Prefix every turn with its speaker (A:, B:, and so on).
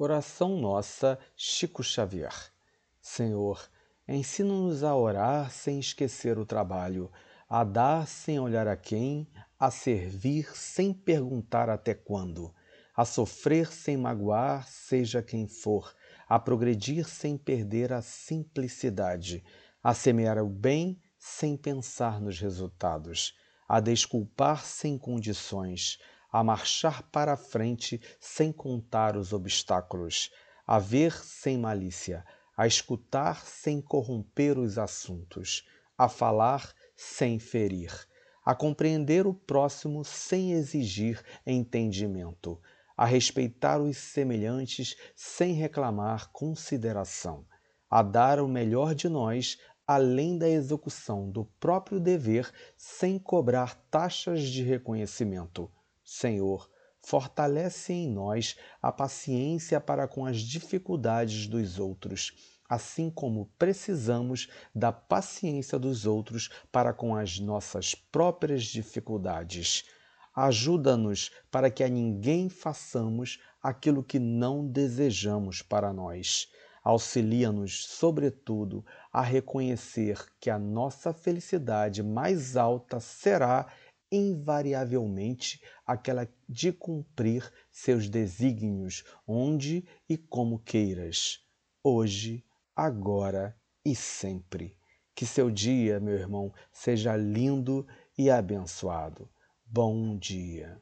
A: Oração nossa, Chico Xavier. Senhor, ensina-nos a orar sem esquecer o trabalho, a dar sem olhar a quem, a servir sem perguntar até quando, a sofrer sem magoar, seja quem for, a progredir sem perder a simplicidade, a semear o bem sem pensar nos resultados, a desculpar sem condições, a marchar para a frente sem contar os obstáculos, a ver sem malícia, a escutar sem corromper os assuntos, a falar sem ferir, a compreender o próximo sem exigir entendimento, a respeitar os semelhantes sem reclamar consideração, a dar o melhor de nós além da execução do próprio dever sem cobrar taxas de reconhecimento Senhor, fortalece em nós a paciência para com as dificuldades dos outros, assim como precisamos da paciência dos outros para com as nossas próprias dificuldades. Ajuda-nos para que a ninguém façamos aquilo que não desejamos para nós. Auxilia-nos, sobretudo, a reconhecer que a nossa felicidade mais alta será invariavelmente aquela de cumprir seus desígnios onde e como queiras, hoje, agora e sempre. Que seu dia, meu irmão, seja lindo e abençoado. Bom dia.